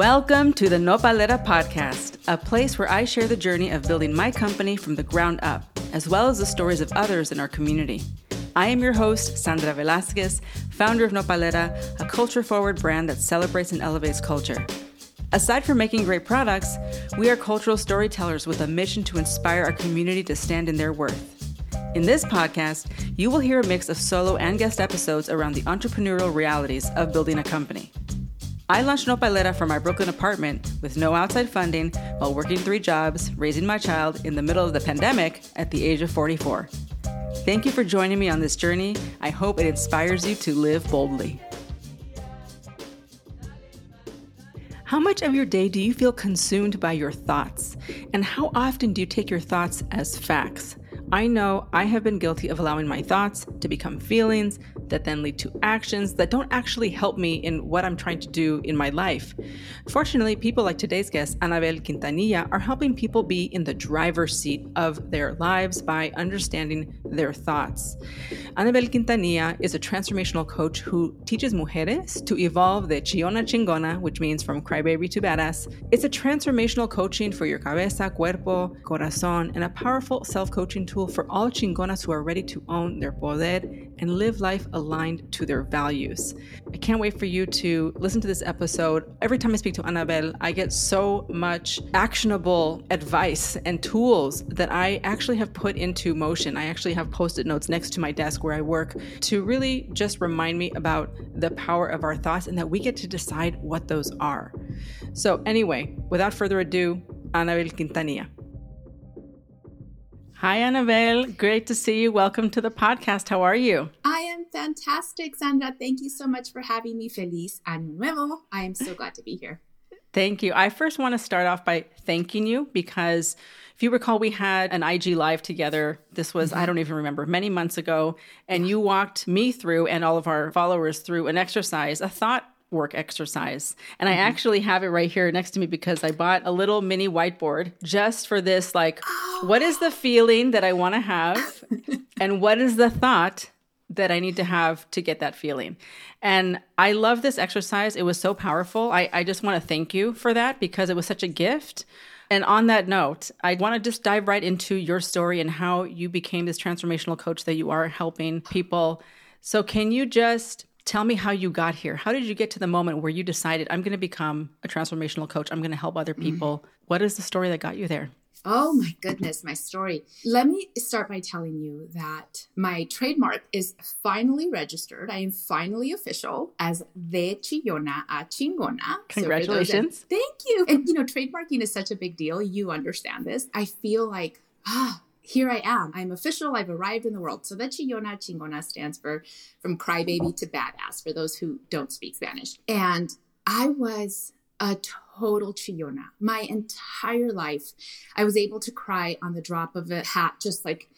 Welcome to the Nopalera podcast, a place where I share the journey of building my company from the ground up, as well as the stories of others in our community. I am your host, Sandra Velasquez, founder of Nopalera, a culture forward brand that celebrates and elevates culture. Aside from making great products, we are cultural storytellers with a mission to inspire our community to stand in their worth. In this podcast, you will hear a mix of solo and guest episodes around the entrepreneurial realities of building a company. I launched No Nopalera from my Brooklyn apartment with no outside funding while working three jobs, raising my child in the middle of the pandemic at the age of 44. Thank you for joining me on this journey. I hope it inspires you to live boldly. How much of your day do you feel consumed by your thoughts? And how often do you take your thoughts as facts? I know I have been guilty of allowing my thoughts to become feelings that then lead to actions that don't actually help me in what I'm trying to do in my life. Fortunately, people like today's guest, Anabel Quintanilla, are helping people be in the driver's seat of their lives by understanding their thoughts. Anabel Quintanilla is a transformational coach who teaches mujeres to evolve the chillona chingona, which means from crybaby to badass. It's a transformational coaching for your cabeza, cuerpo, corazón, and a powerful self coaching tool for all chingonas who are ready to own their poder and live life aligned to their values. I can't wait for you to listen to this episode. Every time I speak to Anabel, I get so much actionable advice and tools that I actually have put into motion. I actually have post it notes next to my desk where I work to really just remind me about the power of our thoughts and that we get to decide what those are. So, anyway, without further ado, Anabel Quintanilla. Hi, Anabel. Great to see you. Welcome to the podcast. How are you? I am fantastic, Sandra. Thank you so much for having me. Feliz Año Nuevo. I am so glad to be here. Thank you. I first want to start off by thanking you because if you recall, we had an IG live together. This was, mm-hmm. I don't even remember, many months ago. And you walked me through and all of our followers through an exercise, a thought work exercise. And mm-hmm. I actually have it right here next to me because I bought a little mini whiteboard just for this like oh. what is the feeling that I want to have and what is the thought that I need to have to get that feeling. And I love this exercise. It was so powerful. I, I just want to thank you for that because it was such a gift. And on that note, I want to just dive right into your story and how you became this transformational coach that you are helping people. So, can you just Tell me how you got here. How did you get to the moment where you decided, I'm going to become a transformational coach? I'm going to help other mm-hmm. people. Mm-hmm. What is the story that got you there? Oh my goodness, my story. Let me start by telling you that my trademark is finally registered. I am finally official as De Chillona a Chingona. Congratulations. So that, thank you. And you know, trademarking is such a big deal. You understand this. I feel like, ah, here I am. I'm official. I've arrived in the world. So that Chillona Chingona stands for from crybaby to badass for those who don't speak Spanish. And I was a total chillona. My entire life, I was able to cry on the drop of a hat, just like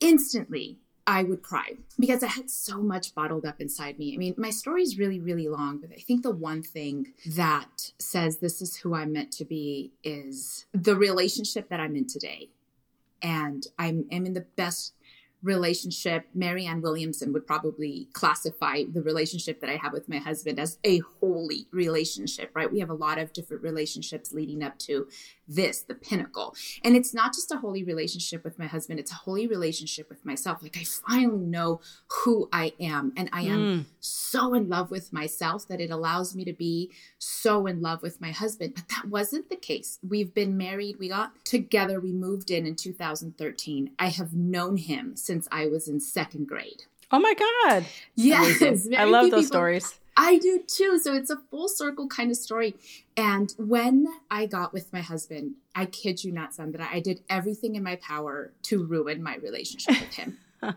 instantly. I would cry because I had so much bottled up inside me. I mean, my story is really, really long, but I think the one thing that says this is who I'm meant to be is the relationship that I'm in today and I'm, I'm in the best relationship. Marianne Williamson would probably classify the relationship that I have with my husband as a holy relationship, right? We have a lot of different relationships leading up to this, the pinnacle. And it's not just a holy relationship with my husband, it's a holy relationship with myself. Like I finally know who I am. And I am mm. so in love with myself that it allows me to be so in love with my husband. But that wasn't the case. We've been married, we got together, we moved in in 2013. I have known him since I was in second grade. Oh my God. Yes. I love those people, stories. I do too. So it's a full circle kind of story. And when I got with my husband, I kid you not, Sandra, I did everything in my power to ruin my relationship with him.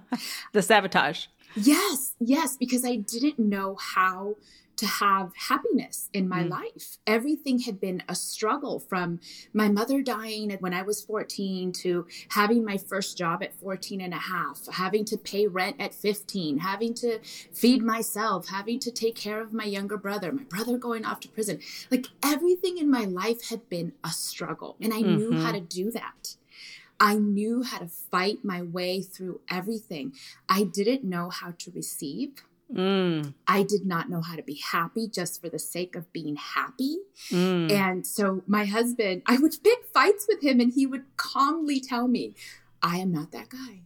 the sabotage. Yes, yes, because I didn't know how to have happiness in my mm. life. Everything had been a struggle from my mother dying when I was 14 to having my first job at 14 and a half, having to pay rent at 15, having to feed myself, having to take care of my younger brother, my brother going off to prison. Like everything in my life had been a struggle. And I mm-hmm. knew how mm-hmm. to do that. I knew how to fight my way through everything. I didn't know how to receive. Mm. I did not know how to be happy just for the sake of being happy. Mm. And so my husband, I would pick fights with him and he would calmly tell me, I am not that guy.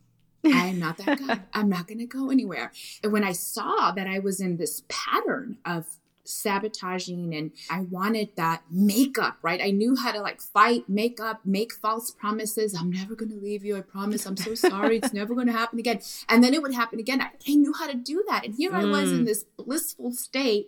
I am not that guy. I'm not going to go anywhere. And when I saw that I was in this pattern of sabotaging and I wanted that makeup, right? I knew how to like fight, make up, make false promises. I'm never going to leave you. I promise. I'm so sorry. It's never going to happen again. And then it would happen again. I, I knew how to do that. And here I was in Mm. this blissful state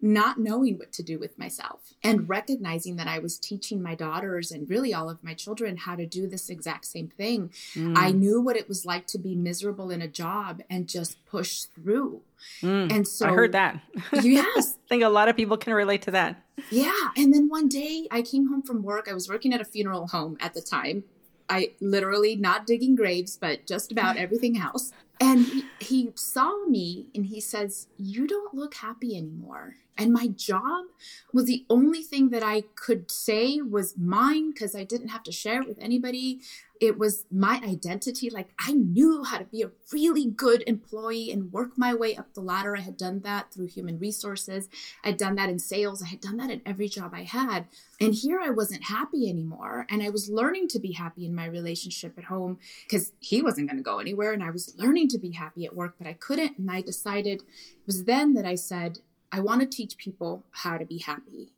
not knowing what to do with myself and recognizing that I was teaching my daughters and really all of my children how to do this exact same thing. Mm. I knew what it was like to be miserable in a job and just push through. Mm. And so I heard that. Yes. I think a lot of people can relate to that. Yeah. And then one day I came home from work. I was working at a funeral home at the time. I literally not digging graves, but just about everything else. And he, he saw me and he says, You don't look happy anymore. And my job was the only thing that I could say was mine because I didn't have to share it with anybody. It was my identity. Like I knew how to be a really good employee and work my way up the ladder. I had done that through human resources. I'd done that in sales. I had done that in every job I had. And here I wasn't happy anymore. And I was learning to be happy in my relationship at home because he wasn't going to go anywhere. And I was learning to be happy at work, but I couldn't. And I decided it was then that I said, I want to teach people how to be happy.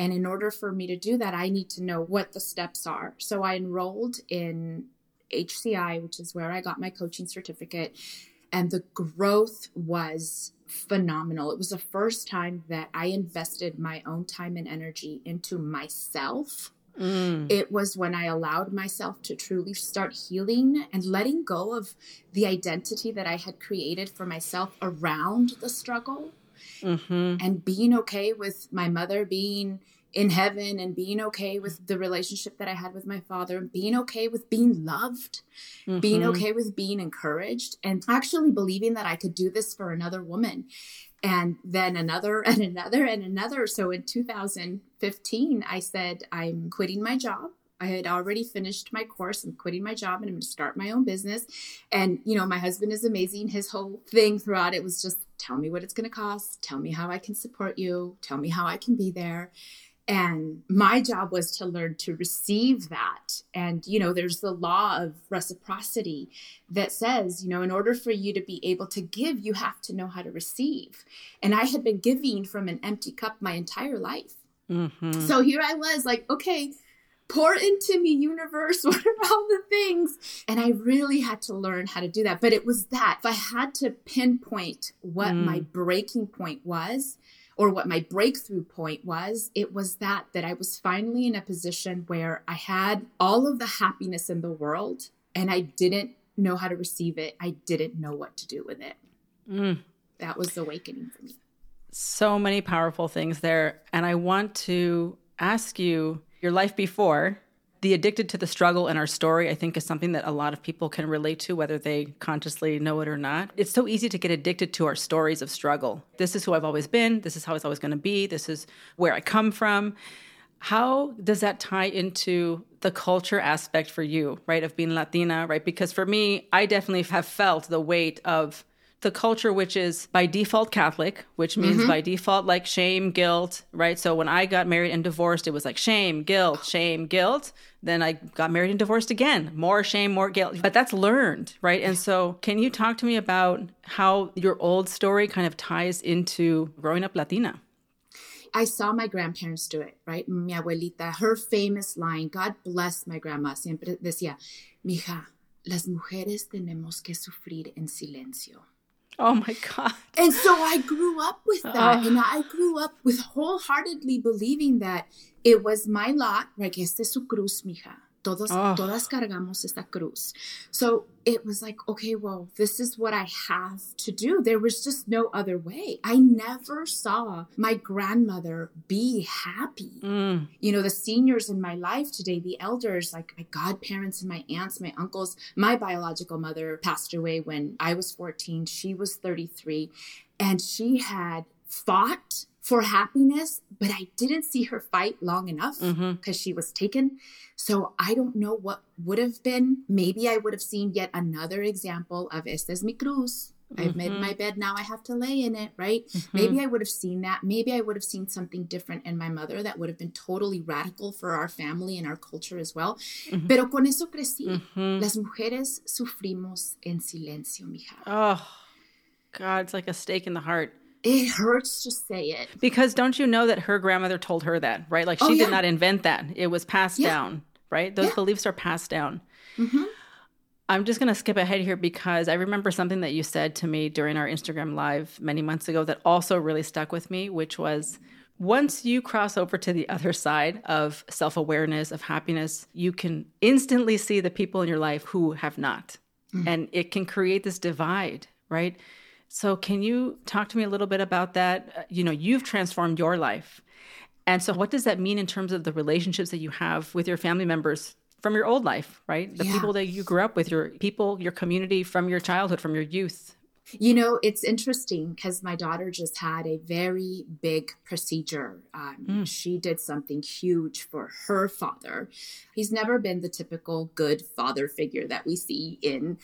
And in order for me to do that, I need to know what the steps are. So I enrolled in HCI, which is where I got my coaching certificate. And the growth was phenomenal. It was the first time that I invested my own time and energy into myself. Mm. It was when I allowed myself to truly start healing and letting go of the identity that I had created for myself around the struggle hmm and being okay with my mother being in heaven and being okay with the relationship that I had with my father, and being okay with being loved, being Mhm. okay with being encouraged, and actually believing that I could do this for another woman. And then another and another and another. So in 2015, I said, I'm quitting my job. I had already finished my course. I'm quitting my job and I'm going to start my own business. And, you know, my husband is amazing. His whole thing throughout it was just tell me what it's going to cost, tell me how I can support you, tell me how I can be there. And my job was to learn to receive that. And, you know, there's the law of reciprocity that says, you know, in order for you to be able to give, you have to know how to receive. And I had been giving from an empty cup my entire life. Mhm. So here I was, like, okay, pour into me, universe. What are all the things? And I really had to learn how to do that. But it was that if I had to pinpoint what Mm. my breaking point was, or what my breakthrough point was, it was that that I was finally in a position where I had all of the happiness in the world and I didn't know how to receive it. I didn't know what to do with it. Mm. That was the awakening for me. so many powerful things there. And I want to ask you your life before. The addicted to the struggle in our story, I think, is something that a lot of people can relate to, whether they consciously know it or not. It's so easy to get addicted to our stories of struggle. This is who I've always been. This is how it's always going to be. This is where I come from. How does that tie into the culture aspect for you, right? Of being Latina, right? Because for me, I definitely have felt the weight of the culture, which is by default Catholic, which means mm-hmm. by default like shame, guilt, right? So when I got married and divorced, it was like shame, guilt, shame, guilt. Then I got married and divorced again. More shame, more guilt. But that's learned, right? And so, can you talk to me about how your old story kind of ties into growing up Latina? I saw my grandparents do it, right? Mi abuelita, her famous line, God bless my grandma, siempre decía, mija, las mujeres tenemos que sufrir en silencio. Oh my God. And so I grew up with that. Ugh. And I grew up with wholeheartedly believing that it was my lot, es su cruz, mija. Todos, Ugh. todas cargamos esta cruz. So it was like, okay, well, this is what I have to do. There was just no other way. I never saw my grandmother be happy Mm, you know, the seniors in my life today, the elders, like my godparents and my aunts, my uncles. My biological mother passed away when I was 14. She was 33. And she had fought for happiness, but I didn't see her fight long enough mm-hmm. because she was taken. So I don't know what would have been. Maybe I would have seen yet another example of Esta es mi cruz. I've made mm-hmm. my bed, now I have to lay in it, right? Mm-hmm. Maybe I would have seen that. Maybe I would have seen something different in my mother that would have been totally radical for our family and our culture as well. Pero con eso crecí. Las mujeres sufrimos en silencio, mija. Oh, God, it's like a stake in the heart. It hurts to say it. Because don't you know that her grandmother told her that, right? Like she Oh, yeah. did not invent that. It was passed Yeah. down, right? Those Yeah. beliefs are passed down. Mhm. I'm just going to skip ahead here because I remember something that you said to me during our Instagram live many months ago that also really stuck with me, which was once you cross over to the other side of self awareness, of happiness, you can instantly see the people in your life who have not. And it can create this divide, right? So, can you talk to me a little bit about that? Uh, You know, you've transformed your life. And so, what does that mean in terms of the relationships that you have with your family members from your old life, right? The Yeah. people that you grew up with, your people, your community from your childhood, from your youth. You know, it's interesting because my daughter just had a very big procedure. Um, She did something huge for her father. He's never been the typical good father figure that we see in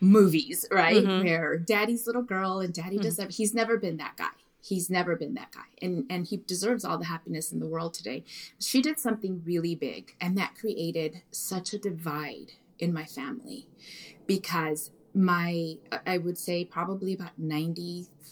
movies, right? Mhm. Where daddy's little girl and daddy does that. He's never been that guy. He's never been that guy. And and he deserves all the happiness in the world today. She did something really big and that created such a divide in my family because my i would say probably about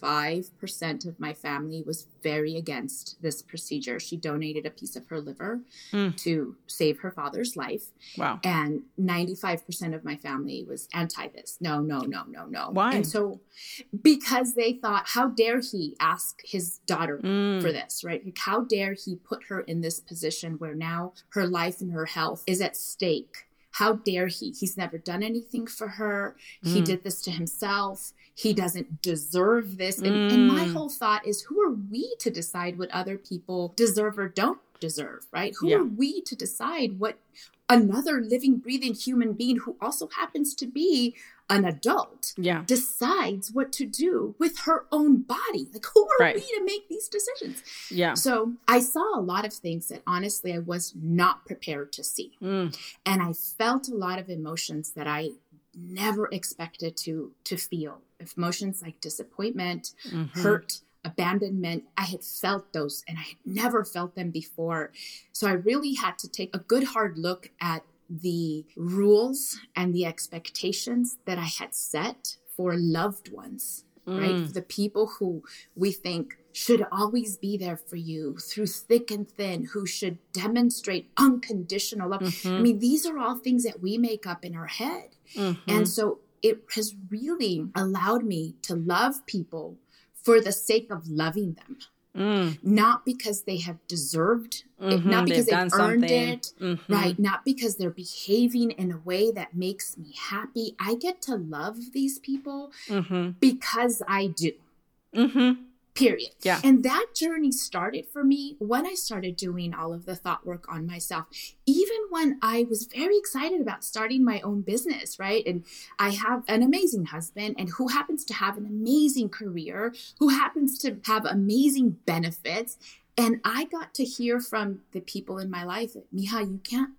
95% of my family was very against this procedure she donated a piece of her liver Mm. to save her father's life Wow. and 95% of my family was anti this no no no no no Why? and so because they thought how dare he ask his daughter Mm. for this, right? Like, how dare he put her in this position where now her life and her health is at stake? How dare he? He's never done anything for her. He Mm. did this to himself. He doesn't deserve this. And, and my Mm. whole thought is who are we to decide what other people deserve or don't deserve, right? Who Yeah. are we to decide what another living, breathing human being who also happens to be an adult Yeah. decides what to do with her own body. Like, who are Right. we to make these decisions? Yeah. So, I saw a lot of things that honestly I was not prepared to see. Mm. And I felt a lot of emotions that I never expected to to feel. Emotions like disappointment, Mhm. hurt, abandonment. I had felt those and I had never felt them before. So I really had to take a good hard look at the rules and the expectations that I had set for loved ones, right? Mm. For the people who we think should always be there for you through thick and thin, who should demonstrate unconditional love. I Mhm. mean, these are all things that we make up in our head. Mhm. And so it has really allowed me to love people for the sake of loving them, Mm. not because they have deserved it, Mhm. not because They've they've, earned something. it, Mhm. right? Not because they're behaving in a way that makes me happy. I get to love these people Mhm. because I do. Period. Yeah. And that journey started for me when I started doing all of the thought work on myself. Even when I was very excited about starting my own business, right? And I have an amazing husband and who happens to have an amazing career, who happens to have amazing benefits. And I got to hear from the people in my life that, Miha, you can't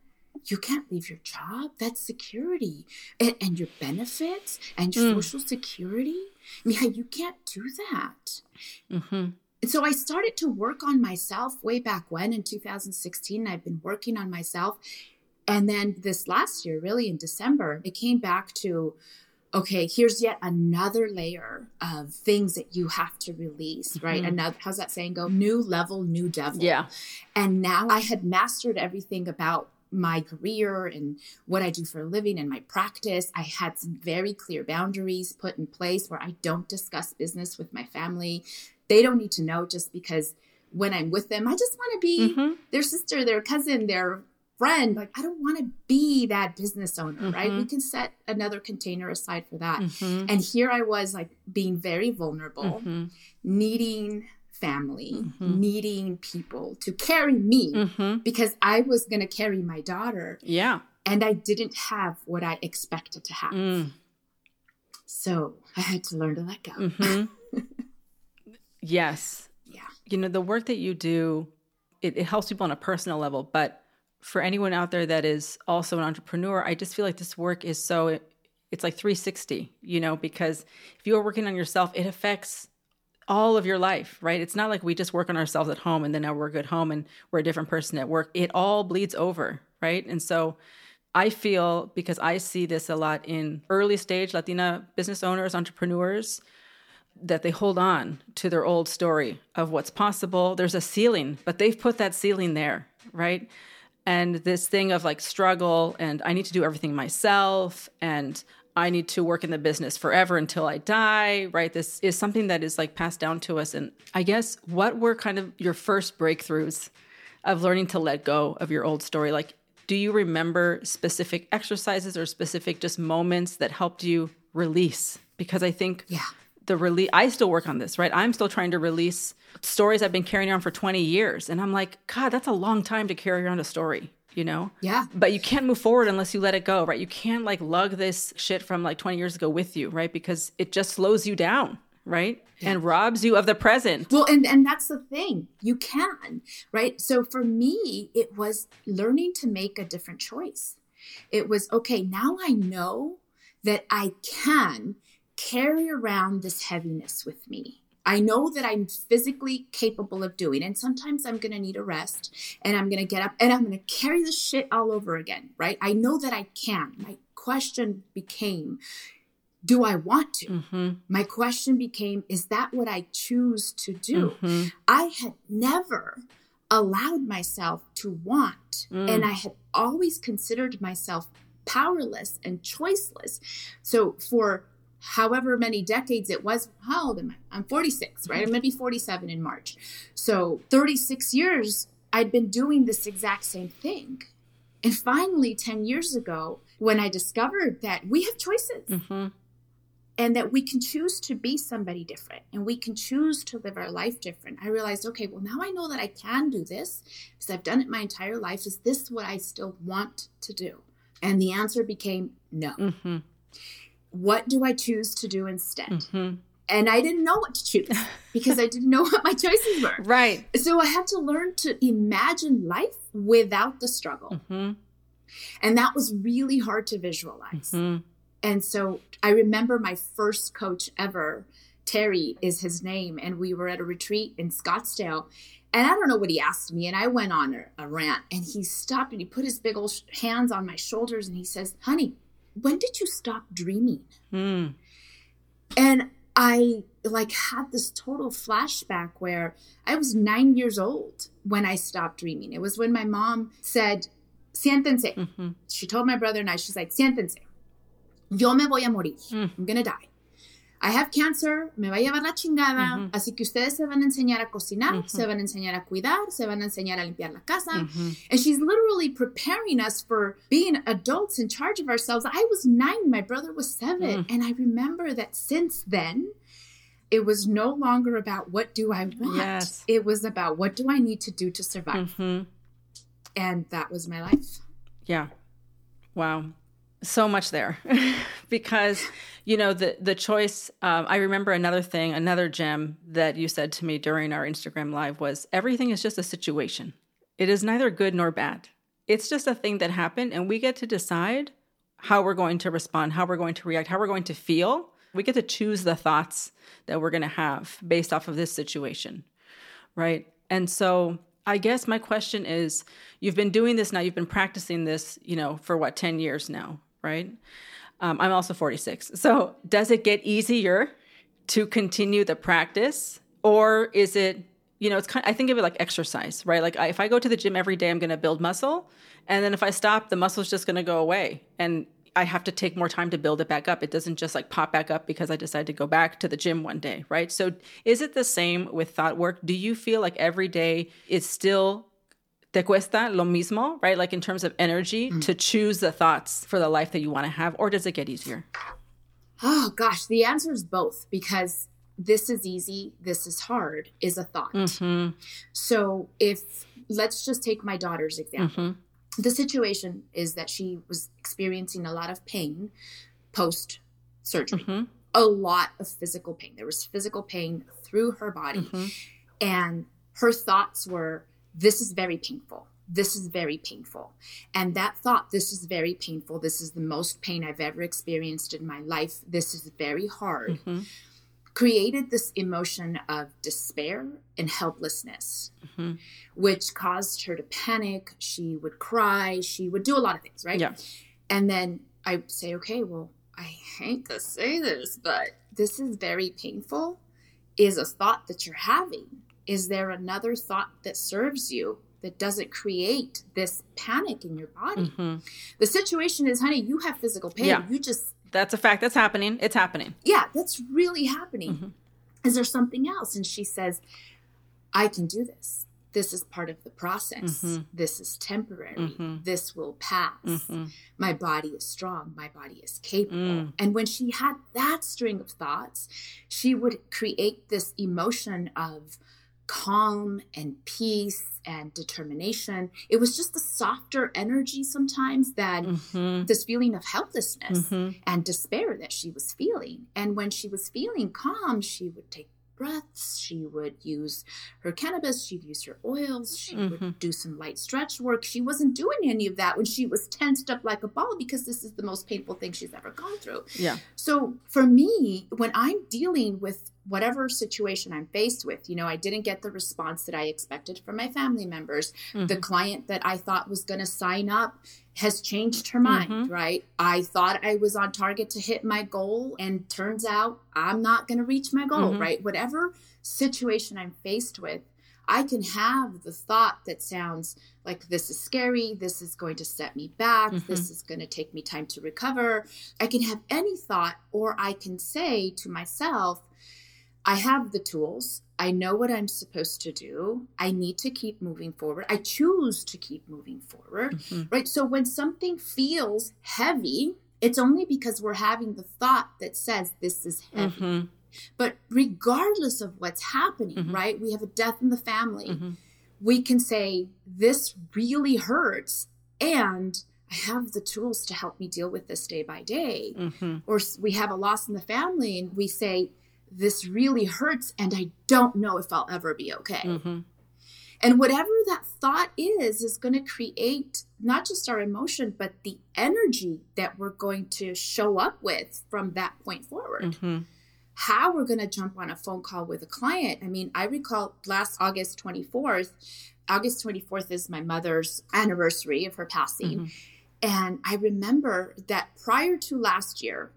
you can't leave your job. That's security. And, and your benefits and your Mm. social security. Miha, you can't do that. Mhm. And so I started to work on myself way back when in 2016. I've been working on myself. And then this last year, really in December, it came back to okay, here's yet another layer of things that you have to release, right? Mhm. Another, how's that saying go? New level, new devil. Yeah. And now I had mastered everything about my career and what I do for a living and my practice. I had some very clear boundaries put in place where I don't discuss business with my family. They don't need to know just because when I'm with them, I just want to be Mhm. their sister, their cousin, their friend. Like, I don't want to be that business owner, right? Mhm. We can set another container aside for that. Mhm. And here I was, like, being very vulnerable Mhm. needing family, Mhm. needing people to carry me Mhm. because I was going to carry my daughter Yeah. and I didn't have what I expected to have. Mm. So I had to learn to let go. Mhm. yes. Yeah. You know, the work that you do, it, it helps people on a personal level, but for anyone out there that is also an entrepreneur, I just feel like this work is so it's like 360, you know, because if you are working on yourself, it affects all of your life, right? It's not like we just work on ourselves at home and then now we're good home and we're a different person at work. It all bleeds over, right? And so I feel because I see this a lot in early stage Latina business owners, entrepreneurs, that they hold on to their old story of what's possible. There's a ceiling, but they've put that ceiling there, right? And this thing of like struggle and I need to do everything myself and I need to work in the business forever until I die, right? This is something that is like passed down to us. And I guess what were kind of your first breakthroughs of learning to let go of your old story? Like, do you remember specific exercises or specific just moments that helped you release? Because I think yeah. the release, I still work on this, right? I'm still trying to release stories I've been carrying on for 20 years. And I'm like, God, that's a long time to carry around a story you know? Yeah. But you can't move forward unless you let it go, right? You can't like lug this shit from like 20 years ago with you, right? Because it just slows you down, right? Yeah. And robs you of the present. Well, and and that's the thing. You can, right? So for me, it was learning to make a different choice. It was okay, now I know that I can carry around this heaviness with me I know that I'm physically capable of doing. And sometimes I'm going to need a rest and I'm going to get up and I'm going to carry the shit all over again, right? I know that I can. My question became, do I want to? Mm-hmm. My question became, is that what I choose to do? Mm-hmm. I had never allowed myself to want, mm. and I had always considered myself powerless and choiceless. So for however many decades it was. How old am I? I'm 46, right? I'm going to be 47 in March. So 36 years, I'd been doing this exact same thing. And finally, 10 years ago, when I discovered that we have choices mm-hmm. and that we can choose to be somebody different and we can choose to live our life different, I realized, okay, well, now I know that I can do this because I've done it my entire life. Is this what I still want to do? And the answer became no. Mm-hmm what do I choose to do instead? Mm-hmm. And I didn't know what to choose because I didn't know what my choices were. Right. So I had to learn to imagine life without the struggle. Mm-hmm. And that was really hard to visualize. Mm-hmm. And so I remember my first coach ever, Terry is his name, and we were at a retreat in Scottsdale. And I don't know what he asked me. And I went on a, a rant. And he stopped and he put his big old hands on my shoulders and he says, Honey, when did you stop dreaming? Mm. And I like had this total flashback where I was nine years old when I stopped dreaming. It was when my mom said, Siéntense. Mm-hmm. She told my brother and I, she's like, Siéntense. Yo me voy a morir. Mm. I'm going to die. I have cancer, me va a llevar la chingada, uh -huh. así que ustedes se van a enseñar a cocinar, uh -huh. se van a enseñar a cuidar, se van a enseñar a limpiar la casa. Uh -huh. And she's literally preparing us for being adults in charge of ourselves. I was nine, my brother was seven. And I remember that since then, it was no longer about what do I want. Yes. It was about what do I need to do to survive. And that was my life. Yeah. Wow so much there. Because you know the the choice um, i remember another thing another gem that you said to me during our instagram live was everything is just a situation. It is neither good nor bad. It's just a thing that happened and we get to decide how we're going to respond how we're going to react how we're going to feel. We get to choose the thoughts that we're going to have based off of this situation right? And so I guess my question is you've been doing this now, you've been practicing this, you know, for what, 10 years now, right? Um, I'm also 46. So does it get easier to continue the practice or is it, you know, it's kind of, I think of it like exercise, right? Like I, if I go to the gym every day, I'm going to build muscle. And then if I stop, the muscle's just going to go away. And I have to take more time to build it back up. It doesn't just like pop back up because I decide to go back to the gym one day, right? So is it the same with thought work? Do you feel like every day is still te cuesta lo mismo, right? Like in terms of energy mm. to choose the thoughts for the life that you want to have, or does it get easier? Oh gosh, the answer is both because this is easy, this is hard is a thought. Mm-hmm. So if let's just take my daughter's example. Mm-hmm. The situation is that she was experiencing a lot of pain post surgery. Mm-hmm. A lot of physical pain. There was physical pain through her body. Mm-hmm. And her thoughts were this is very painful. this is very painful. And that thought, this is very painful. This is the most pain I've ever experienced in my life. This is very hard. Mm-hmm. Created this emotion of despair and helplessness, mm-hmm. which caused her to panic. She would cry. She would do a lot of things, right? Yeah. And then I say, okay, well, I hate to say this, but this is very painful. Is a thought that you're having. Is there another thought that serves you that doesn't create this panic in your body. Mm-hmm. The situation is, honey, you have physical pain. Yeah. You just. That's a fact. That's happening. It's happening. Yeah, that's really happening. Mm-hmm. Is there something else? And she says, I can do this. This is part of the process. Mm-hmm. This is temporary. Mm-hmm. This will pass. Mm-hmm. My body is strong. My body is capable. Mm. And when she had that string of thoughts, she would create this emotion of calm and peace and determination. It was just the softer energy sometimes than mm-hmm. this feeling of helplessness mm-hmm. and despair that she was feeling. And when she was feeling calm, she would take breaths. She would use her cannabis. She'd use her oils. She mm-hmm. would do some light stretch work. She wasn't doing any of that when she was tensed up like a ball because this is the most painful thing she's ever gone through. Yeah. So for me, when I'm dealing with whatever situation I'm faced with, you know, I didn't get the response that I expected from my family members. Mm-hmm. The client that I thought was going to sign up has changed her mind, mm-hmm. right? I thought I was on target to hit my goal, and turns out I'm not going to reach my goal, mm-hmm. right? Whatever situation I'm faced with, I can have the thought that sounds like this is scary, this is going to set me back, mm-hmm. this is going to take me time to recover. I can have any thought, or I can say to myself, I have the tools. I know what I'm supposed to do. I need to keep moving forward. I choose to keep moving forward. Mm-hmm. Right. So when something feels heavy, it's only because we're having the thought that says this is heavy. Mm-hmm. But regardless of what's happening, mm-hmm. right? We have a death in the family. Mm-hmm. We can say, this really hurts. And I have the tools to help me deal with this day by day. Mm-hmm. Or we have a loss in the family and we say, this really hurts and I don't know if I'll ever be okay. Mm-hmm. And whatever that thought is, is going to create not just our emotion, but the energy that we're going to show up with from that point forward. Mm-hmm. How we're going to jump on a phone call with a client. I mean, I recall last August 24th, August 24th is my mother's anniversary of her passing. Mm-hmm. And I remember that prior to last year,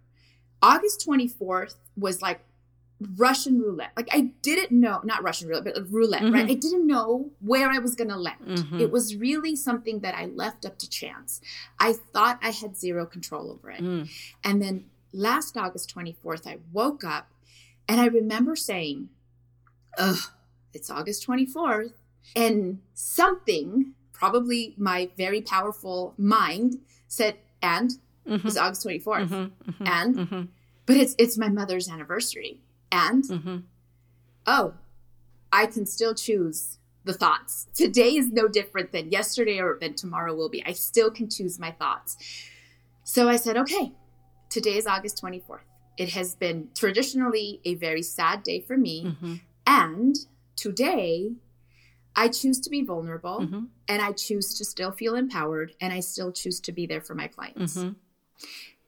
August 24th was like Russian roulette. Like I didn't know, not Russian roulette, but roulette, mm-hmm. right? I didn't know where I was going to land. Mm-hmm. It was really something that I left up to chance. I thought I had zero control over it. Mm. And then last August 24th, I woke up and I remember saying, Ugh, it's August 24th. And something, probably my very powerful mind, said, and mm-hmm. it's August 24th. Mm-hmm. Mm-hmm. And mm-hmm. but it's it's my mother's anniversary and mm-hmm. oh, I can still choose the thoughts. Today is no different than yesterday or than tomorrow will be. I still can choose my thoughts. So I said, okay, today is August 24th. It has been traditionally a very sad day for me. Mm-hmm. And today, I choose to be vulnerable mm-hmm. and I choose to still feel empowered and I still choose to be there for my clients. Mm-hmm.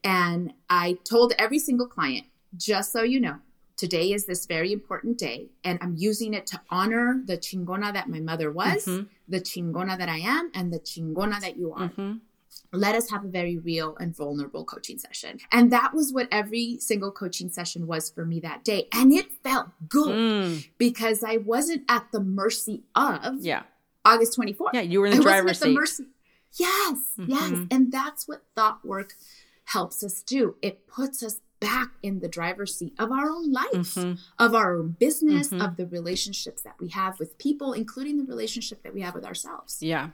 And I told every single client, just so you know, today is this very important day and i'm using it to honor the chingona that my mother was mm-hmm. the chingona that i am and the chingona that you are mm-hmm. let us have a very real and vulnerable coaching session and that was what every single coaching session was for me that day and it felt good mm. because i wasn't at the mercy of yeah august 24th yeah you were in the driver's seat mercy. yes mm-hmm. yes and that's what thought work helps us do it puts us back in the driver's seat of our own life, mm-hmm. of our own business, mm-hmm. of the relationships that we have with people, including the relationship that we have with ourselves. Yeah.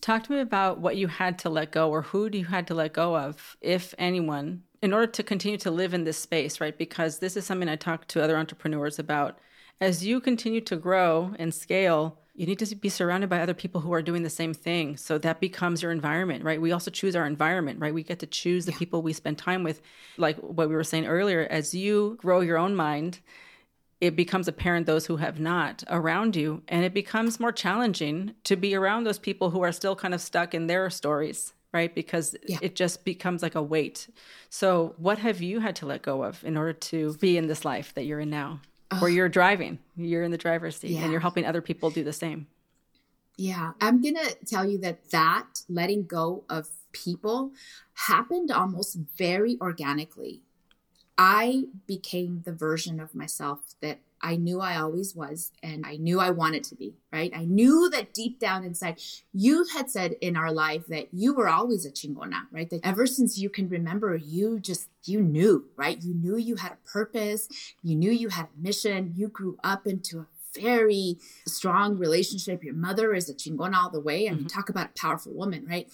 Talk to me about what you had to let go or who you had to let go of, if anyone, in order to continue to live in this space, right? Because this is something I talk to other entrepreneurs about. As you continue to grow and scale, you need to be surrounded by other people who are doing the same thing. So that becomes your environment, right? We also choose our environment, right? We get to choose the yeah. people we spend time with. Like what we were saying earlier, as you grow your own mind, it becomes apparent those who have not around you and it becomes more challenging to be around those people who are still kind of stuck in their stories right because yeah. it just becomes like a weight so what have you had to let go of in order to be in this life that you're in now where you're driving. You're in the driver's seat yeah. and you're helping other people do the same. Yeah. I'm gonna tell you that that letting go of people happened almost very organically. I became the version of myself that I knew I always was and I knew I wanted to be, right? I knew that deep down inside, you had said in our life that you were always a chingona, right? That ever since you can remember, you just, you knew, right? You knew you had a purpose. You knew you had a mission. You grew up into a very strong relationship. Your mother is a chingona all the way. and mm-hmm. talk about a powerful woman, right?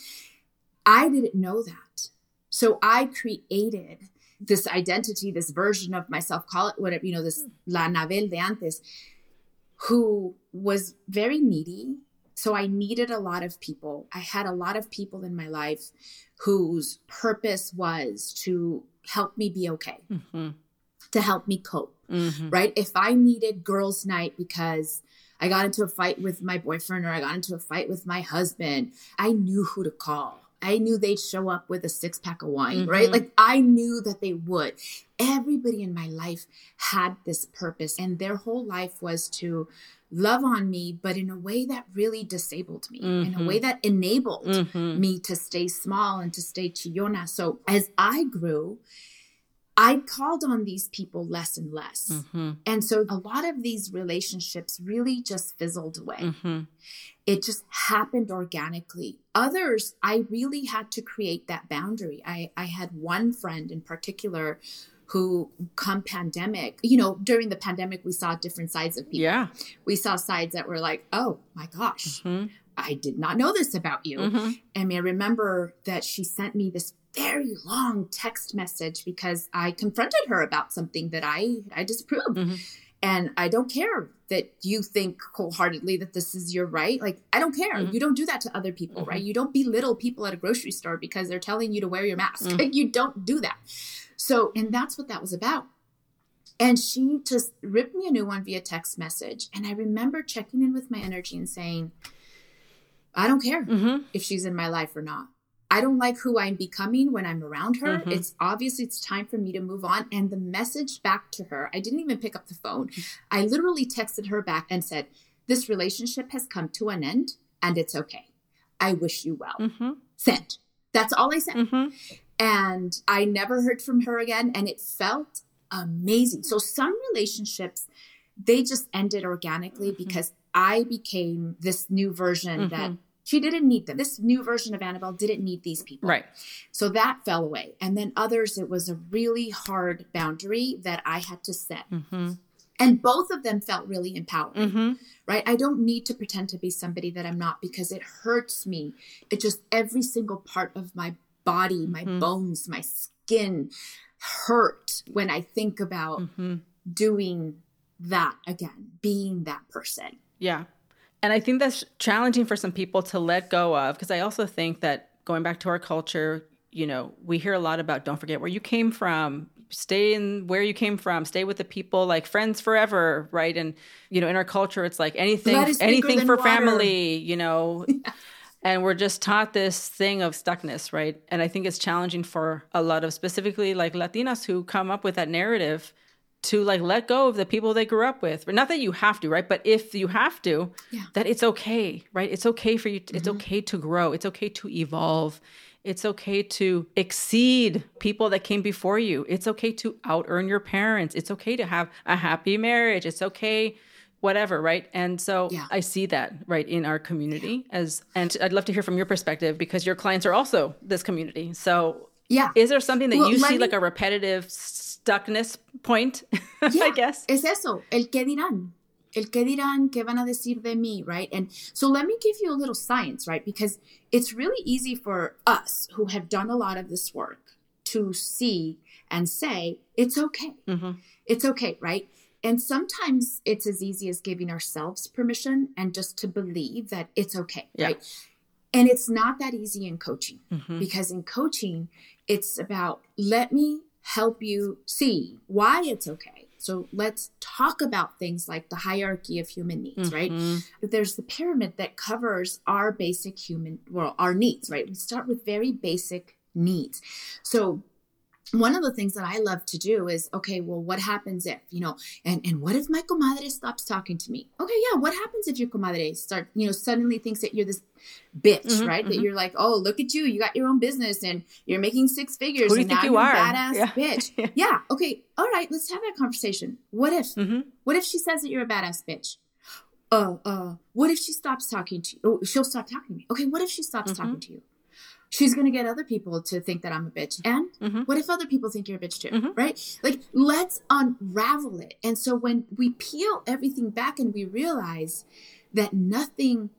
I didn't know that. So I created this identity, this version of myself, call it whatever, you know, this La Anabel de antes, who was very needy. So I needed a lot of people. I had a lot of people in my life whose purpose was to help me be okay, mm-hmm. to help me cope, mm-hmm. right? If I needed girls' night because I got into a fight with my boyfriend or I got into a fight with my husband, I knew who to call. I knew they'd show up with a six pack of wine, mm-hmm. right? Like I knew that they would. Everybody in my life had this purpose, and their whole life was to love on me, but in a way that really disabled me, mm-hmm. in a way mm-hmm. that enabled mm-hmm. me to stay small and to stay chillona. So as I grew, I called on these people less and less. Mm-hmm. And so a lot of these relationships really just fizzled away. Mm-hmm. It just happened organically. Others, I really had to create that boundary. I, I had one friend in particular who come pandemic you know during the pandemic we saw different sides of people yeah we saw sides that were like oh my gosh mm-hmm. i did not know this about you mm-hmm. and i remember that she sent me this very long text message because I confronted her about something that I I disapproved. Mm-hmm. And I don't care that you think wholeheartedly that this is your right. Like, I don't care. Mm-hmm. You don't do that to other people, mm-hmm. right? You don't belittle people at a grocery store because they're telling you to wear your mask. Mm-hmm. Like, you don't do that. So, and that's what that was about. And she just ripped me a new one via text message. And I remember checking in with my energy and saying, I don't care mm-hmm. if she's in my life or not. I don't like who I'm becoming when I'm around her. Mm-hmm. It's obviously it's time for me to move on. And the message back to her, I didn't even pick up the phone. I literally texted her back and said, This relationship has come to an end and it's okay. I wish you well. Mm-hmm. Sent. That's all I said. Mm-hmm. And I never heard from her again. And it felt amazing. So some relationships, they just ended organically mm-hmm. because I became this new version that mm-hmm. She didn't need them. This new version of Anabel didn't need these people. Right. So that fell away. And then others, it was a really hard boundary that I had to set. Mm-hmm. And both of them felt really empowering, mm-hmm. right? I don't need to pretend to be somebody that I'm not because it hurts me. It just, every single part of my body, my mm-hmm. bones, my skin hurt when I think about mm-hmm. doing that again, being that person. Yeah. And I think that's challenging for some people to let go of because I also think that going back to our culture, you know, we hear a lot about don't forget where you came from, stay in where you came from, stay with the people like friends forever, right? And you know, in our culture it's like anything anything for water. family, you know. yeah. And we're just taught this thing of stuckness, right? And I think it's challenging for a lot of specifically like Latinas who come up with that narrative to like let go of the people they grew up with. But not that you have to, right? But if you have to, yeah. that it's okay, right? It's okay for you. To, mm-hmm. It's okay to grow. It's okay to evolve. It's okay to exceed people that came before you. It's okay to out earn your parents. It's okay to have a happy marriage. It's okay whatever right and so yeah. i see that right in our community yeah. as and i'd love to hear from your perspective because your clients are also this community so yeah is there something that well, you see me, like a repetitive stuckness point, yeah, I guess. Es eso, el qué dirán. El qué dirán, qué van a decir de mí, right? And so let me give you a little science, right? Because it's really easy for us who have done a lot of this work to see and say, it's okay. Mm-hmm. It's okay, right? And sometimes it's as easy as giving ourselves permission and just to believe that it's okay, yeah. right? And it's not that easy in coaching mm-hmm. because in coaching, it's about let me help you see why it's okay. So let's talk about things like the hierarchy of human needs, right? Mm-hmm. There's the pyramid that covers our basic human, well, our needs, right? We start with very basic needs. So one of the things that I love to do is, okay, well, what happens if, you know, and, and what if my comadre stops talking to me? Okay, yeah, what happens if your comadre start, you know, suddenly thinks that you're this bitch, Mhm, right? That mhm. you're like, oh, look at you, you got your own business and you're making six figures Who do you and think now you you're a badass Yeah. bitch. Yeah. yeah, okay, all right, let's have that conversation. What if? hmm What if she says that you're a badass bitch? Uh, uh, what if she stops talking to you? Oh, she'll stop talking to me. Okay, what if she stops talking to you? She's gonna get other people to think that I'm a bitch. And Mhm. what if other people think you're a bitch too? Mhm. Right? Like, let's unravel it. And so when we peel everything back and we realize that nothing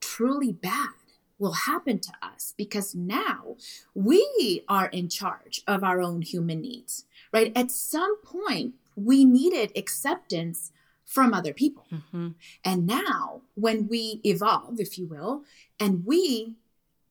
truly bad will happen to us because now we are in charge of our own human needs, right? At some point, we needed acceptance from other people. hmm And now, when we evolve, if you will, and we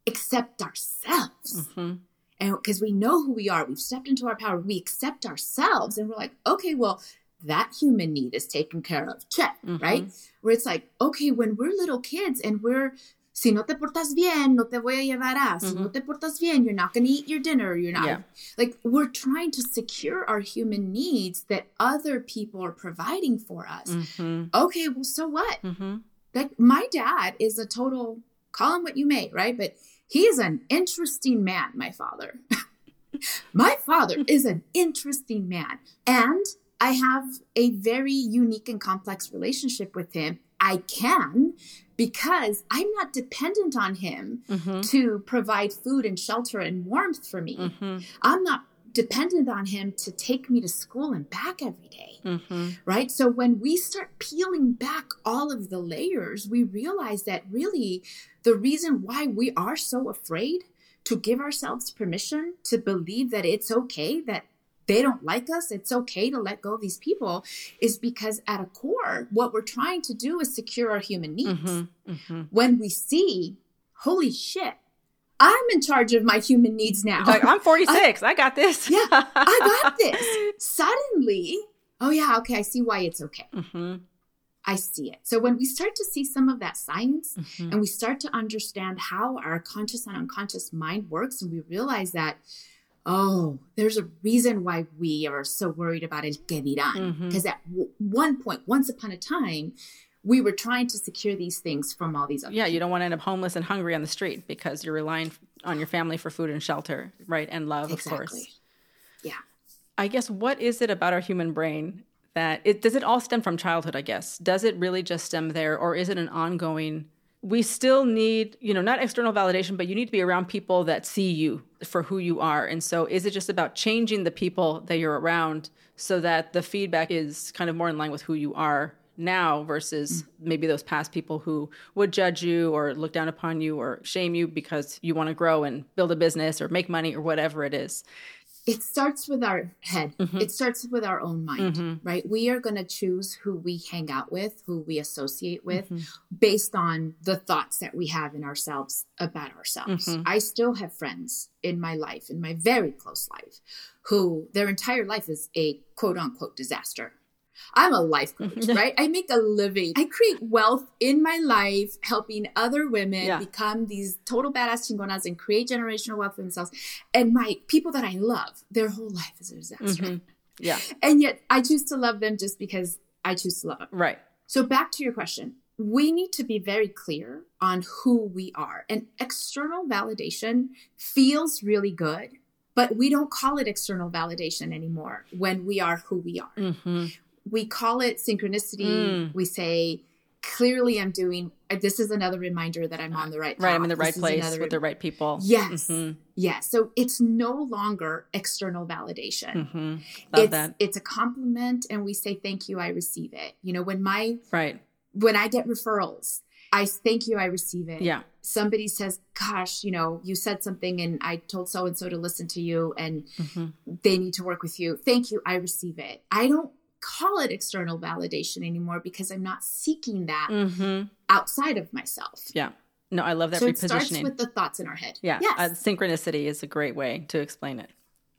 accept ourselves, hmm and because we know who we are, we've stepped into our power, we accept ourselves, and we're like, okay, well, that human need is taken care of. Check, Mhm. right? Where it's like, okay, when we're little kids and we're, si no te portas bien, no te voy a llevar a. Si no Mhm. te portas bien, you're not going to eat your dinner. You're not. Yeah. Like, we're trying to secure our human needs that other people are providing for us. hmm Okay, well, so what? hmm like my dad is a total call him what you may right? But he is an interesting man my father. My father is an interesting man. And i have a very unique and complex relationship with him. I can because i'm not dependent on him hmm to provide food and shelter and warmth for me. Hmm i'm not dependent on him to take me to school and back every day hmm right? So when we start peeling back all of the layers, we realize that really the reason why we are so afraid to give ourselves permission to believe that it's okay that they don't like us, it's okay to let go of these people, is because at a core, what we're trying to do is secure our human needs. hmm hmm When we see, holy shit, I'm in charge of my human needs now. Like I'm 46. I, got this. Yeah, I got this. Suddenly, oh yeah, okay, I see why it's okay. hmm I see it. So when we start to see some of that science hmm and we start to understand how our conscious and unconscious mind works, and we realize that, oh, there's a reason why we are so worried about el que dirán. Mhm. Because at w- one point, once upon a time, we were trying to secure these things from all these other Yeah, you don't want to end up homeless and hungry on the street because you're relying on your family for food and shelter, right? And love, of course. Yeah. I guess what is it about our human brain that it does it all stem from childhood, I guess? Does it really just stem there or is it an ongoing we still need, you know, not external validation, but you need to be around people that see you for who you are. And so is it just about changing the people that you're around so that the feedback is kind of more in line with who you are now versus maybe those past people who would judge you or look down upon you or shame you because you want to grow and build a business or make money or whatever it is. It starts with our head. Mhm. It starts with our own mind, Mhm. right? We are going to choose who we hang out with, who we associate with, Mhm. based on the thoughts that we have in ourselves about ourselves. Mhm. I still have friends in my life, in my very close life, who their entire life is a quote unquote disaster. I'm a life coach, right? I make a living. I create wealth in my life, helping other women Yeah. become these total badass chingonas and create generational wealth for themselves. And my people that I love, their whole life is a disaster. Mhm. Yeah, And yet I choose to love them just because I choose to love them. right. So back to your question. We need to be very clear on who we are. And external validation feels really good, but we don't call it external validation anymore when we are who we are. hmm We call it synchronicity. Mm. We say, clearly I'm doing, uh, this is another reminder that I'm on the right path. Right, I'm in the right This place another with the right people. Yes. Mhm. Yes. So it's no longer external validation. hmm Love it's, that. it's a compliment and we say thank you, I receive it. You know, when my Right. when I get referrals, I thank you, I receive it. Yeah. Somebody says, Gosh, you know, you said something and I told so and so to listen to you and hmm they need to work with you. Thank you, I receive it. I don't call it external validation anymore because I'm not seeking that hmm outside of myself. Yeah. No, I love that so it starts with the thoughts in our head. yeah. Yes. Uh, synchronicity is a great way to explain it.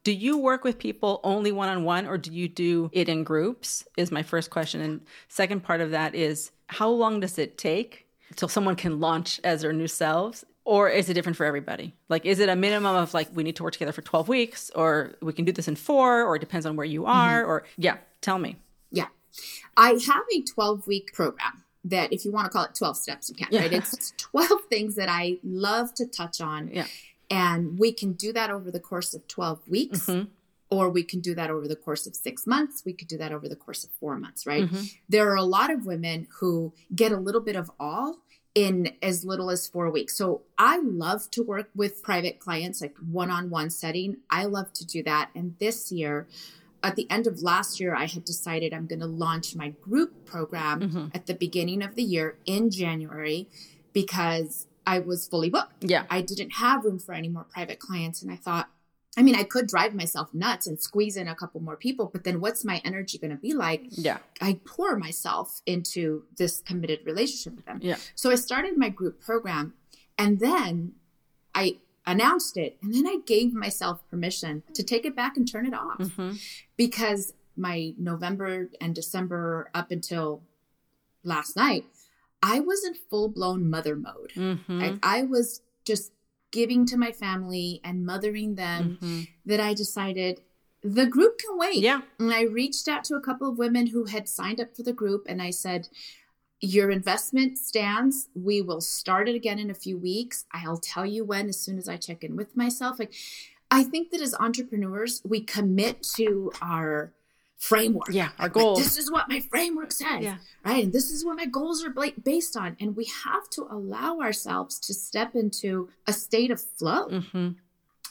Do you work with people only one on one or do you do it in groups? Is my first question. And second part of that is how long does it take till someone can launch as their new selves? Or is it different for everybody? Like, is it a minimum of like, we need to work together for 12 weeks, or we can do this in four, or it depends on where you are? Mm-hmm. Or, yeah, tell me. Yeah. I have a 12 week program that, if you want to call it 12 steps, you can, yeah. right? It's 12 things that I love to touch on. Yeah. And we can do that over the course of 12 weeks. Mm-hmm. Or we can do that over the course of six months. We could do that over the course of four months, right? Mm-hmm. There are a lot of women who get a little bit of all in as little as four weeks. So I love to work with private clients, like one on one setting. I love to do that. And this year, at the end of last year, I had decided I'm going to launch my group program mm-hmm. at the beginning of the year in January because I was fully booked. Yeah. I didn't have room for any more private clients. And I thought, I mean, I could drive myself nuts and squeeze in a couple more people, but then what's my energy going to be like? Yeah. I pour myself into this committed relationship with them. Yeah. So I started my group program and then I announced it and then I gave myself permission to take it back and turn it off mm-hmm. because my November and December up until last night, I was in full blown mother mode. Mm-hmm. Like I was just giving to my family and mothering them mm-hmm. that I decided the group can wait. Yeah. And I reached out to a couple of women who had signed up for the group and I said, Your investment stands. We will start it again in a few weeks. I'll tell you when as soon as I check in with myself. Like I think that as entrepreneurs, we commit to our framework. Yeah, our goals. Like, this is what my framework says. Yeah. Right. And this is what my goals are based on. And we have to allow ourselves to step into a state of flow. Mm-hmm.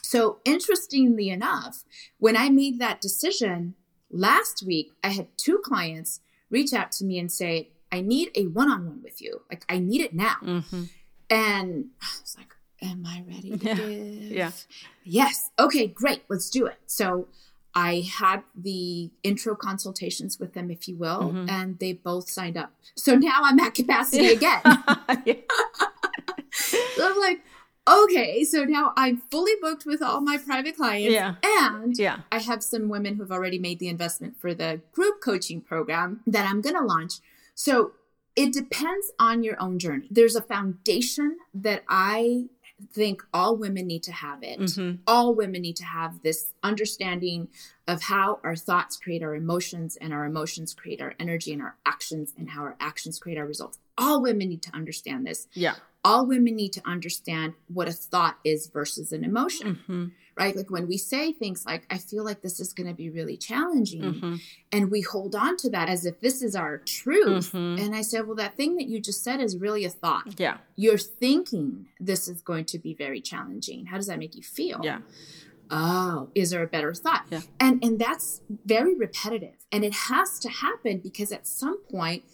So, interestingly enough, when I made that decision last week, I had two clients reach out to me and say, I need a one on one with you. Like, I need it now. Mm-hmm. And I was like, Am I ready to yeah. give? Yeah. Yes. Okay, great. Let's do it. So, I had the intro consultations with them, if you will, mm-hmm. and they both signed up. So now I'm at capacity again. so I'm like, okay, so now I'm fully booked with all my private clients. Yeah. And yeah. I have some women who've already made the investment for the group coaching program that I'm going to launch. So it depends on your own journey. There's a foundation that I think all women need to have it. Mm-hmm. All women need to have this understanding of how our thoughts create our emotions and our emotions create our energy and our actions and how our actions create our results. All women need to understand this. Yeah. All women need to understand what a thought is versus an emotion. Mm-hmm right? Like when we say things like, I feel like this is going to be really challenging, mm-hmm. and we hold on to that as if this is our truth. Mm-hmm. And I said, Well, that thing that you just said is really a thought. Yeah. You're thinking this is going to be very challenging. How does that make you feel? Yeah. Oh, is there a better thought? Yeah. And and that's very repetitive. And it has to happen because at some point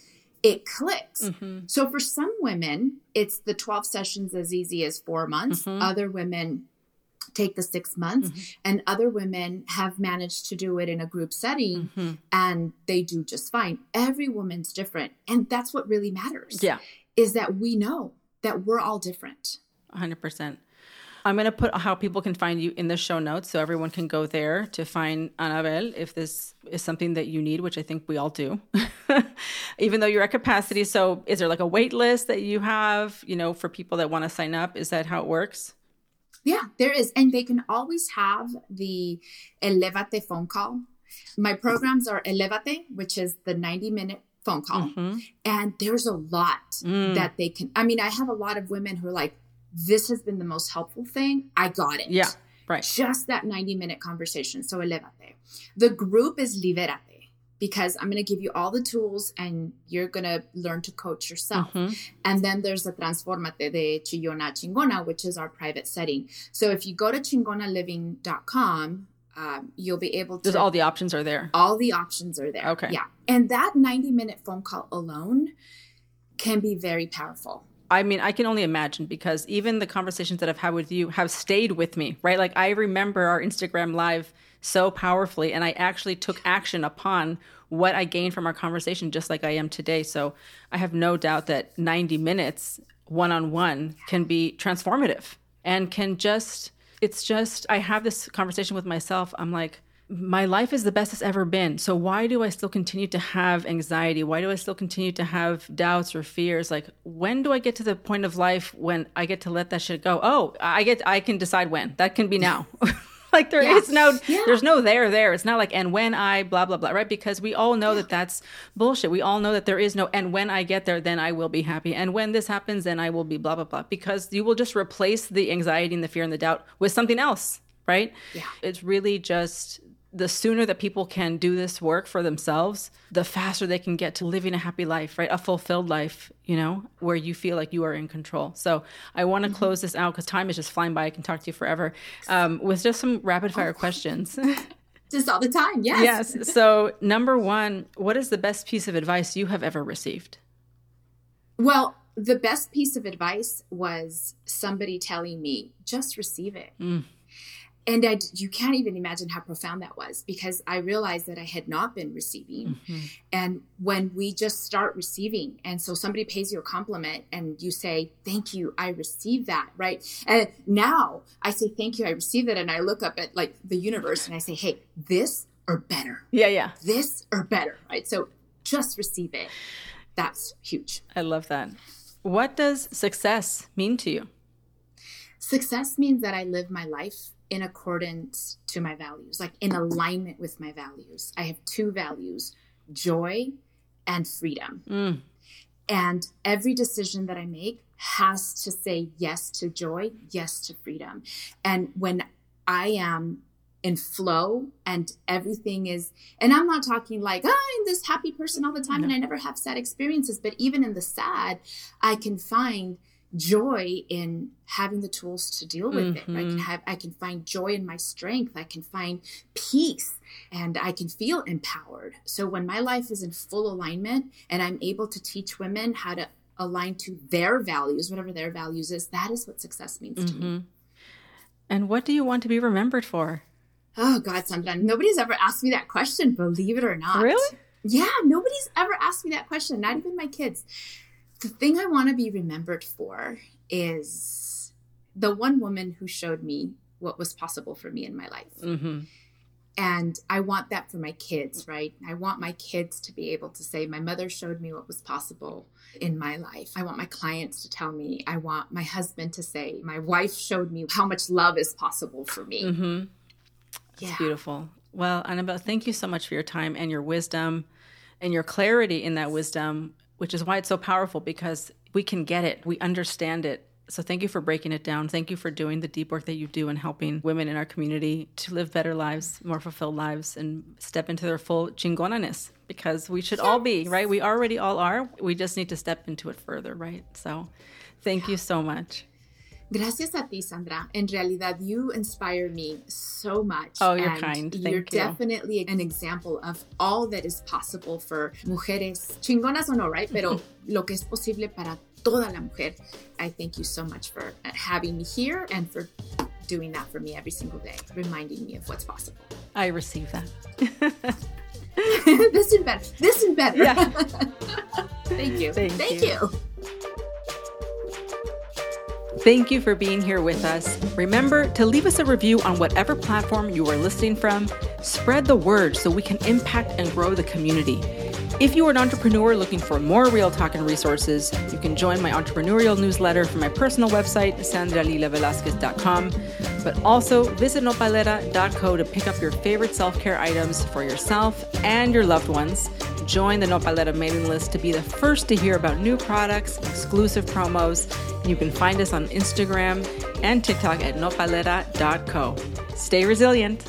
it clicks. Mm-hmm. So for some women, it's the 12 sessions as easy as 4 months. Mm-hmm. Other women take the six months mm-hmm. and other women have managed to do it in a group setting mm-hmm. and they do just fine every woman's different and that's what really matters yeah is that we know that we're all different 100% I'm going to put how people can find you in the show notes so everyone can go there to find Anabel if this is something that you need, which I think we all do, even though you're at capacity. So, is there like a wait list that you have, you know, for people that want to sign up? Is that how it works? Yeah, there is. And they can always have the Elevate phone call. My programs are Elevate, which is the 90 minute phone call. Mm-hmm. And there's a lot mm. that they can. I mean, I have a lot of women who are like, this has been the most helpful thing. I got it. Yeah, right. Just that 90 minute conversation. So Elevate. The group is Liberate because I'm going to give you all the tools and you're going to learn to coach yourself. Mm-hmm. And then there's the Transformate de Chillona Chingona, which is our private setting. So if you go to chingonaliving.com, um, you'll be able to. There's all the options are there. All the options are there. Okay. Yeah. And that 90 minute phone call alone can be very powerful. I mean, I can only imagine because even the conversations that I've had with you have stayed with me, right? Like I remember our Instagram live so powerfully and I actually took action upon what I gained from our conversation just like I am today. So I have no doubt that 90 minutes one on one can be transformative and can just It's just, I have this conversation with myself. I'm like, my life is the best it's ever been. So why do I still continue to have anxiety? Why do I still continue to have doubts or fears? Like when do I get to the point of life when I get to let that shit go? Oh, I get I can decide when. That can be now. like there yeah. is no yeah. there's no there there. It's not like and when I blah blah blah, right? Because we all know yeah. that that's bullshit. We all know that there is no and when I get there then I will be happy. And when this happens then I will be blah blah blah because you will just replace the anxiety and the fear and the doubt with something else, right? Yeah. It's really just the sooner that people can do this work for themselves, the faster they can get to living a happy life, right? A fulfilled life, you know, where you feel like you are in control. So I want to mm-hmm. close this out because time is just flying by. I can talk to you forever um, with just some rapid fire oh. questions. just all the time, yes. Yes. So, number one, what is the best piece of advice you have ever received? Well, the best piece of advice was somebody telling me, just receive it. Mm and I, you can't even imagine how profound that was because I realized that I had not been receiving. Mm-hmm. And when we just start receiving, and so somebody pays you a compliment and you say, Thank you, I received that, right? And now I say, Thank you, I received that. And I look up at like the universe and I say, Hey, this or better. Yeah, yeah. This or better, right? So just receive it. That's huge. I love that. What does success mean to you? Success means that I live my life in accordance to my values, like in alignment with my values. I have two values joy and freedom. Mm. And every decision that I make has to say yes to joy, yes to freedom. And when I am in flow and everything is, and I'm not talking like, oh, I'm this happy person all the time no. and I never have sad experiences, but even in the sad, I can find joy in having the tools to deal with mm-hmm. it. I can mm-hmm. have I can find joy in my strength. I can find peace and I can feel empowered. So when my life is in full alignment and I'm able to teach women how to align to their values, whatever their values is, that is what success means mm-hmm. to me. Mm-hmm. And what do you want to be remembered for? Oh God, Sandra, nobody's ever asked me that question, believe it or not. Really? Yeah, nobody's ever asked me that question, not even my kids the thing I want to be remembered for is the one woman who showed me what was possible for me in my life. Mm-hmm. And I want that for my kids, right? I want my kids to be able to say, My mother showed me what was possible in my life. I want my clients to tell me. I want my husband to say, My wife showed me how much love is possible for me. Mm-hmm. Yeah. beautiful. Well, Anabel, thank you so much for your time and your wisdom and your clarity in that wisdom which is why it's so powerful because we can get it, we understand it. So thank you for breaking it down. Thank you for doing the deep work that you do and helping women in our community to live better lives, more fulfilled lives, and step into their full chingonaness because we should yes. all be, right? We already all are. We just need to step into it further, right? So thank yeah. you so much. Gracias a ti, Sandra. In realidad, you inspire me so much. Oh, you're kind. Thank you're you. definitely an example of all that is possible for mujeres, chingonas o no, right? Pero lo que es posible para toda la mujer. I thank you so much for having me here and for doing that for me every single day, reminding me of what's possible. I receive that. this and better. This and better. Yeah. thank you. Thank, thank you. you. Thank you for being here with us. Remember to leave us a review on whatever platform you are listening from. Spread the word so we can impact and grow the community. If you are an entrepreneur looking for more real talk and resources, you can join my entrepreneurial newsletter from my personal website, sandralilavelasquez.com. But also visit nopalera.co to pick up your favorite self care items for yourself and your loved ones. Join the Nopalera mailing list to be the first to hear about new products, exclusive promos. You can find us on Instagram and TikTok at nopalera.co. Stay resilient.